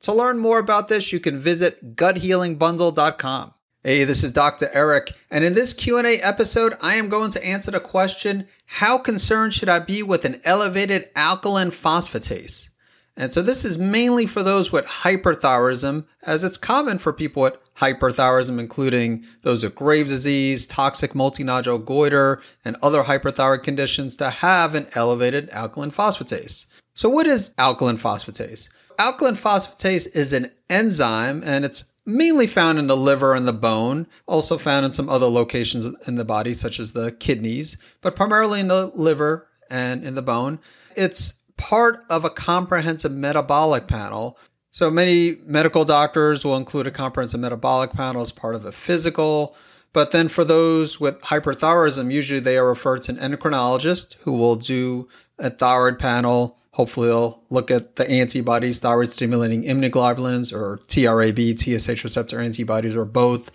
To learn more about this, you can visit guthealingbundle.com. Hey, this is Dr. Eric, and in this Q&A episode, I am going to answer the question, how concerned should I be with an elevated alkaline phosphatase? And so this is mainly for those with hyperthyroidism, as it's common for people with hyperthyroidism, including those with Graves' disease, toxic multinodular goiter, and other hyperthyroid conditions to have an elevated alkaline phosphatase. So what is alkaline phosphatase? Alkaline phosphatase is an enzyme and it's mainly found in the liver and the bone, also found in some other locations in the body, such as the kidneys, but primarily in the liver and in the bone. It's part of a comprehensive metabolic panel. So many medical doctors will include a comprehensive metabolic panel as part of a physical. But then for those with hyperthyroidism, usually they are referred to an endocrinologist who will do a thyroid panel. Hopefully, they'll look at the antibodies, thyroid stimulating immunoglobulins, or TRAB, TSH receptor antibodies, or both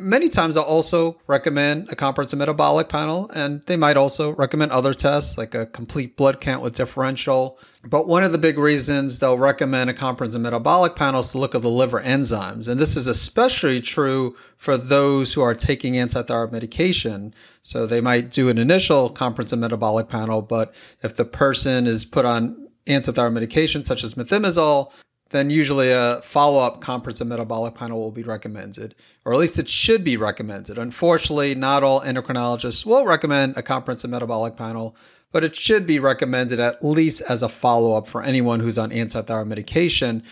Many times I'll also recommend a comprehensive metabolic panel, and they might also recommend other tests like a complete blood count with differential. But one of the big reasons they'll recommend a comprehensive metabolic panel is to look at the liver enzymes. And this is especially true for those who are taking antithyroid medication. So they might do an initial comprehensive metabolic panel, but if the person is put on antithyroid medication such as methimazole, then usually a follow up comprehensive metabolic panel will be recommended, or at least it should be recommended. Unfortunately, not all endocrinologists will recommend a comprehensive metabolic panel, but it should be recommended at least as a follow up for anyone who's on antithyroid medication.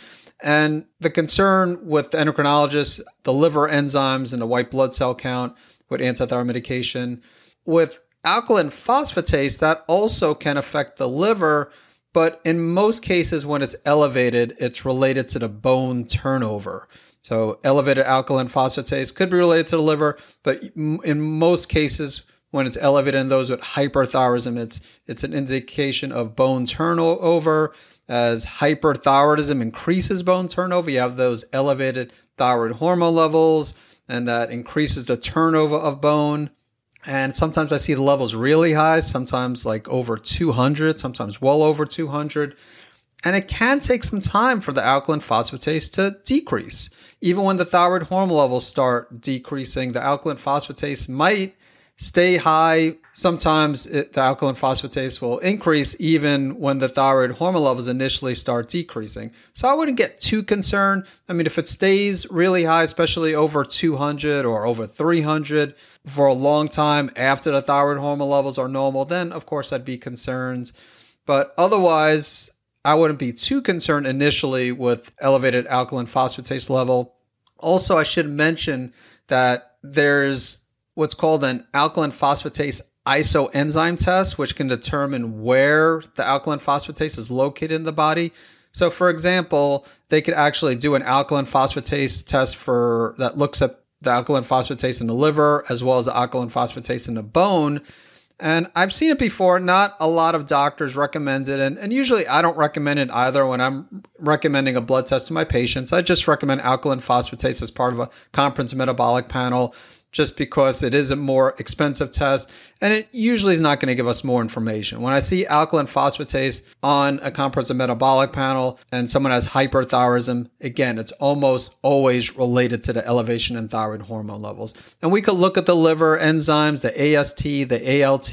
And the concern with the endocrinologists, the liver enzymes and the white blood cell count with antithyroid medication, with alkaline phosphatase, that also can affect the liver but in most cases, when it's elevated, it's related to the bone turnover. So elevated alkaline phosphatase could be related to the liver, but in most cases, when it's elevated in those with hyperthyroidism, it's it's an indication of bone turnover. As hyperthyroidism increases bone turnover, you have those elevated thyroid hormone levels, and that increases the turnover of bone. And sometimes I see the levels really high, sometimes like over 200, sometimes well over 200. And it can take some time for the alkaline phosphatase to decrease. Even when the thyroid hormone levels start decreasing, the alkaline phosphatase might stay high. Sometimes it, the alkaline phosphatase will increase even when the thyroid hormone levels initially start decreasing. So I wouldn't get too concerned. I mean, if it stays really high, especially over 200 or over 300 for a long time after the thyroid hormone levels are normal, then of course I'd be concerned. But otherwise, I wouldn't be too concerned initially with elevated alkaline phosphatase level. Also, I should mention that there's what's called an alkaline phosphatase isoenzyme test, which can determine where the alkaline phosphatase is located in the body. So, for example, they could actually do an alkaline phosphatase test for that looks at the alkaline phosphatase in the liver as well as the alkaline phosphatase in the bone. And I've seen it before. Not a lot of doctors recommend it. And, and usually I don't recommend it either when I'm recommending a blood test to my patients. I just recommend alkaline phosphatase as part of a comprehensive metabolic panel just because it is a more expensive test and it usually is not going to give us more information. When I see alkaline phosphatase on a comprehensive metabolic panel and someone has hyperthyroidism, again, it's almost always related to the elevation in thyroid hormone levels. And we could look at the liver enzymes, the AST, the ALT.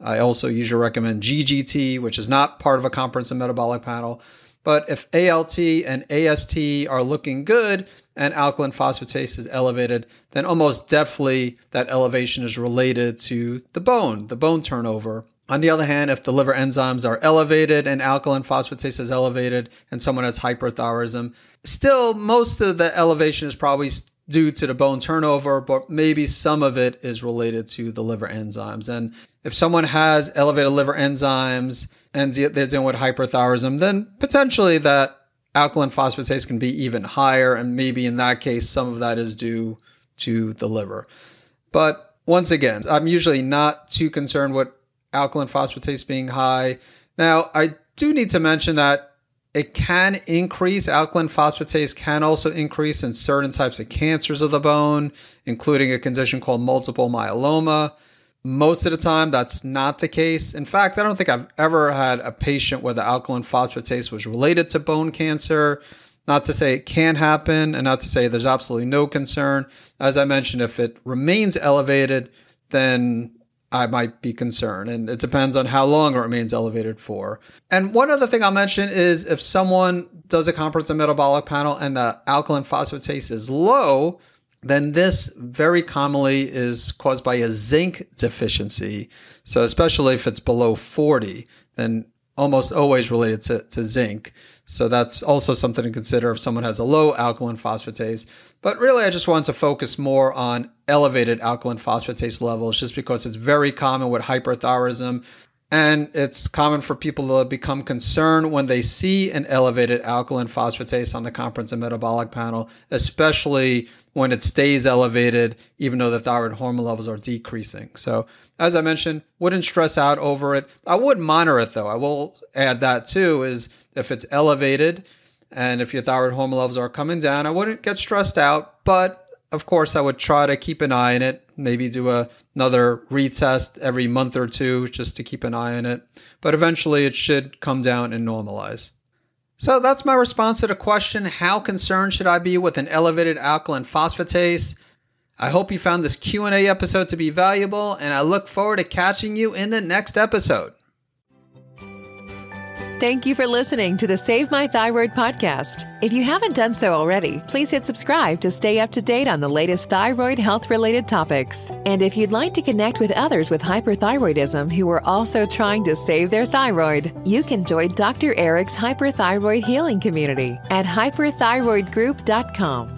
I also usually recommend GGT, which is not part of a comprehensive metabolic panel. But if ALT and AST are looking good, and alkaline phosphatase is elevated, then almost definitely that elevation is related to the bone, the bone turnover. On the other hand, if the liver enzymes are elevated and alkaline phosphatase is elevated and someone has hyperthyroidism, still most of the elevation is probably due to the bone turnover, but maybe some of it is related to the liver enzymes. And if someone has elevated liver enzymes and they're dealing with hyperthyroidism, then potentially that alkaline phosphatase can be even higher. And maybe in that case, some of that is due to the liver. But once again, I'm usually not too concerned with alkaline phosphatase being high. Now, I do need to mention that it can increase. Alkaline phosphatase can also increase in certain types of cancers of the bone, including a condition called multiple myeloma. Most of the time, that's not the case. In fact, I don't think I've ever had a patient where the alkaline phosphatase was related to bone cancer. Not to say it can happen, and not to say there's absolutely no concern. As I mentioned, if it remains elevated, then I might be concerned. And it depends on how long it remains elevated for. And one other thing I'll mention is if someone does a comprehensive metabolic panel and the alkaline phosphatase is low, then this very commonly is caused by a zinc deficiency. So, especially if it's below 40, then almost always related to, to zinc. So, that's also something to consider if someone has a low alkaline phosphatase. But really, I just want to focus more on elevated alkaline phosphatase levels just because it's very common with hyperthyroidism. And it's common for people to become concerned when they see an elevated alkaline phosphatase on the comprehensive metabolic panel, especially when it stays elevated, even though the thyroid hormone levels are decreasing. So, as I mentioned, wouldn't stress out over it. I would monitor it though. I will add that too is if it's elevated, and if your thyroid hormone levels are coming down, I wouldn't get stressed out, but of course, I would try to keep an eye on it, maybe do a, another retest every month or two just to keep an eye on it. But eventually, it should come down and normalize. So that's my response to the question How concerned should I be with an elevated alkaline phosphatase? I hope you found this Q&A episode to be valuable and I look forward to catching you in the next episode. Thank you for listening to the Save My Thyroid podcast. If you haven't done so already, please hit subscribe to stay up to date on the latest thyroid health related topics. And if you'd like to connect with others with hyperthyroidism who are also trying to save their thyroid, you can join Dr. Eric's hyperthyroid healing community at hyperthyroidgroup.com.